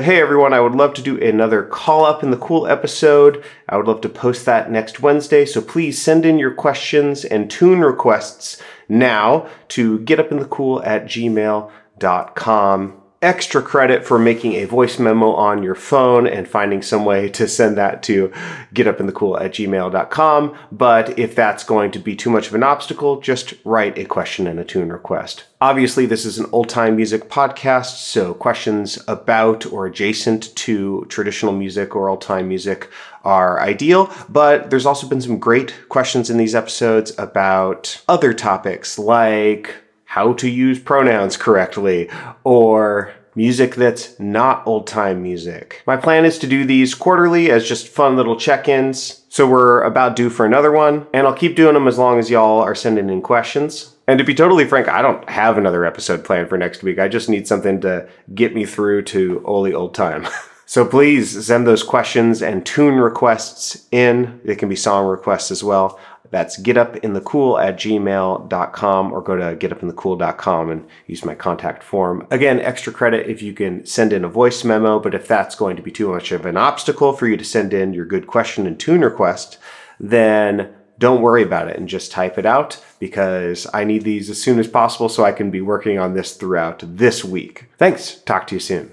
Hey everyone, I would love to do another call up in the cool episode. I would love to post that next Wednesday, so please send in your questions and tune requests now to getupinthecool at gmail.com extra credit for making a voice memo on your phone and finding some way to send that to getupinthecool at gmail.com. But if that's going to be too much of an obstacle, just write a question and a tune request. Obviously, this is an old time music podcast, so questions about or adjacent to traditional music or old time music are ideal. But there's also been some great questions in these episodes about other topics like how to use pronouns correctly or music that's not old time music. My plan is to do these quarterly as just fun little check ins. So we're about due for another one, and I'll keep doing them as long as y'all are sending in questions. And to be totally frank, I don't have another episode planned for next week. I just need something to get me through to Oli Old Time. So please send those questions and tune requests in. They can be song requests as well. That's getupinthecool at gmail.com or go to getupinthecool.com and use my contact form. Again, extra credit if you can send in a voice memo, but if that's going to be too much of an obstacle for you to send in your good question and tune request, then don't worry about it and just type it out because I need these as soon as possible so I can be working on this throughout this week. Thanks. Talk to you soon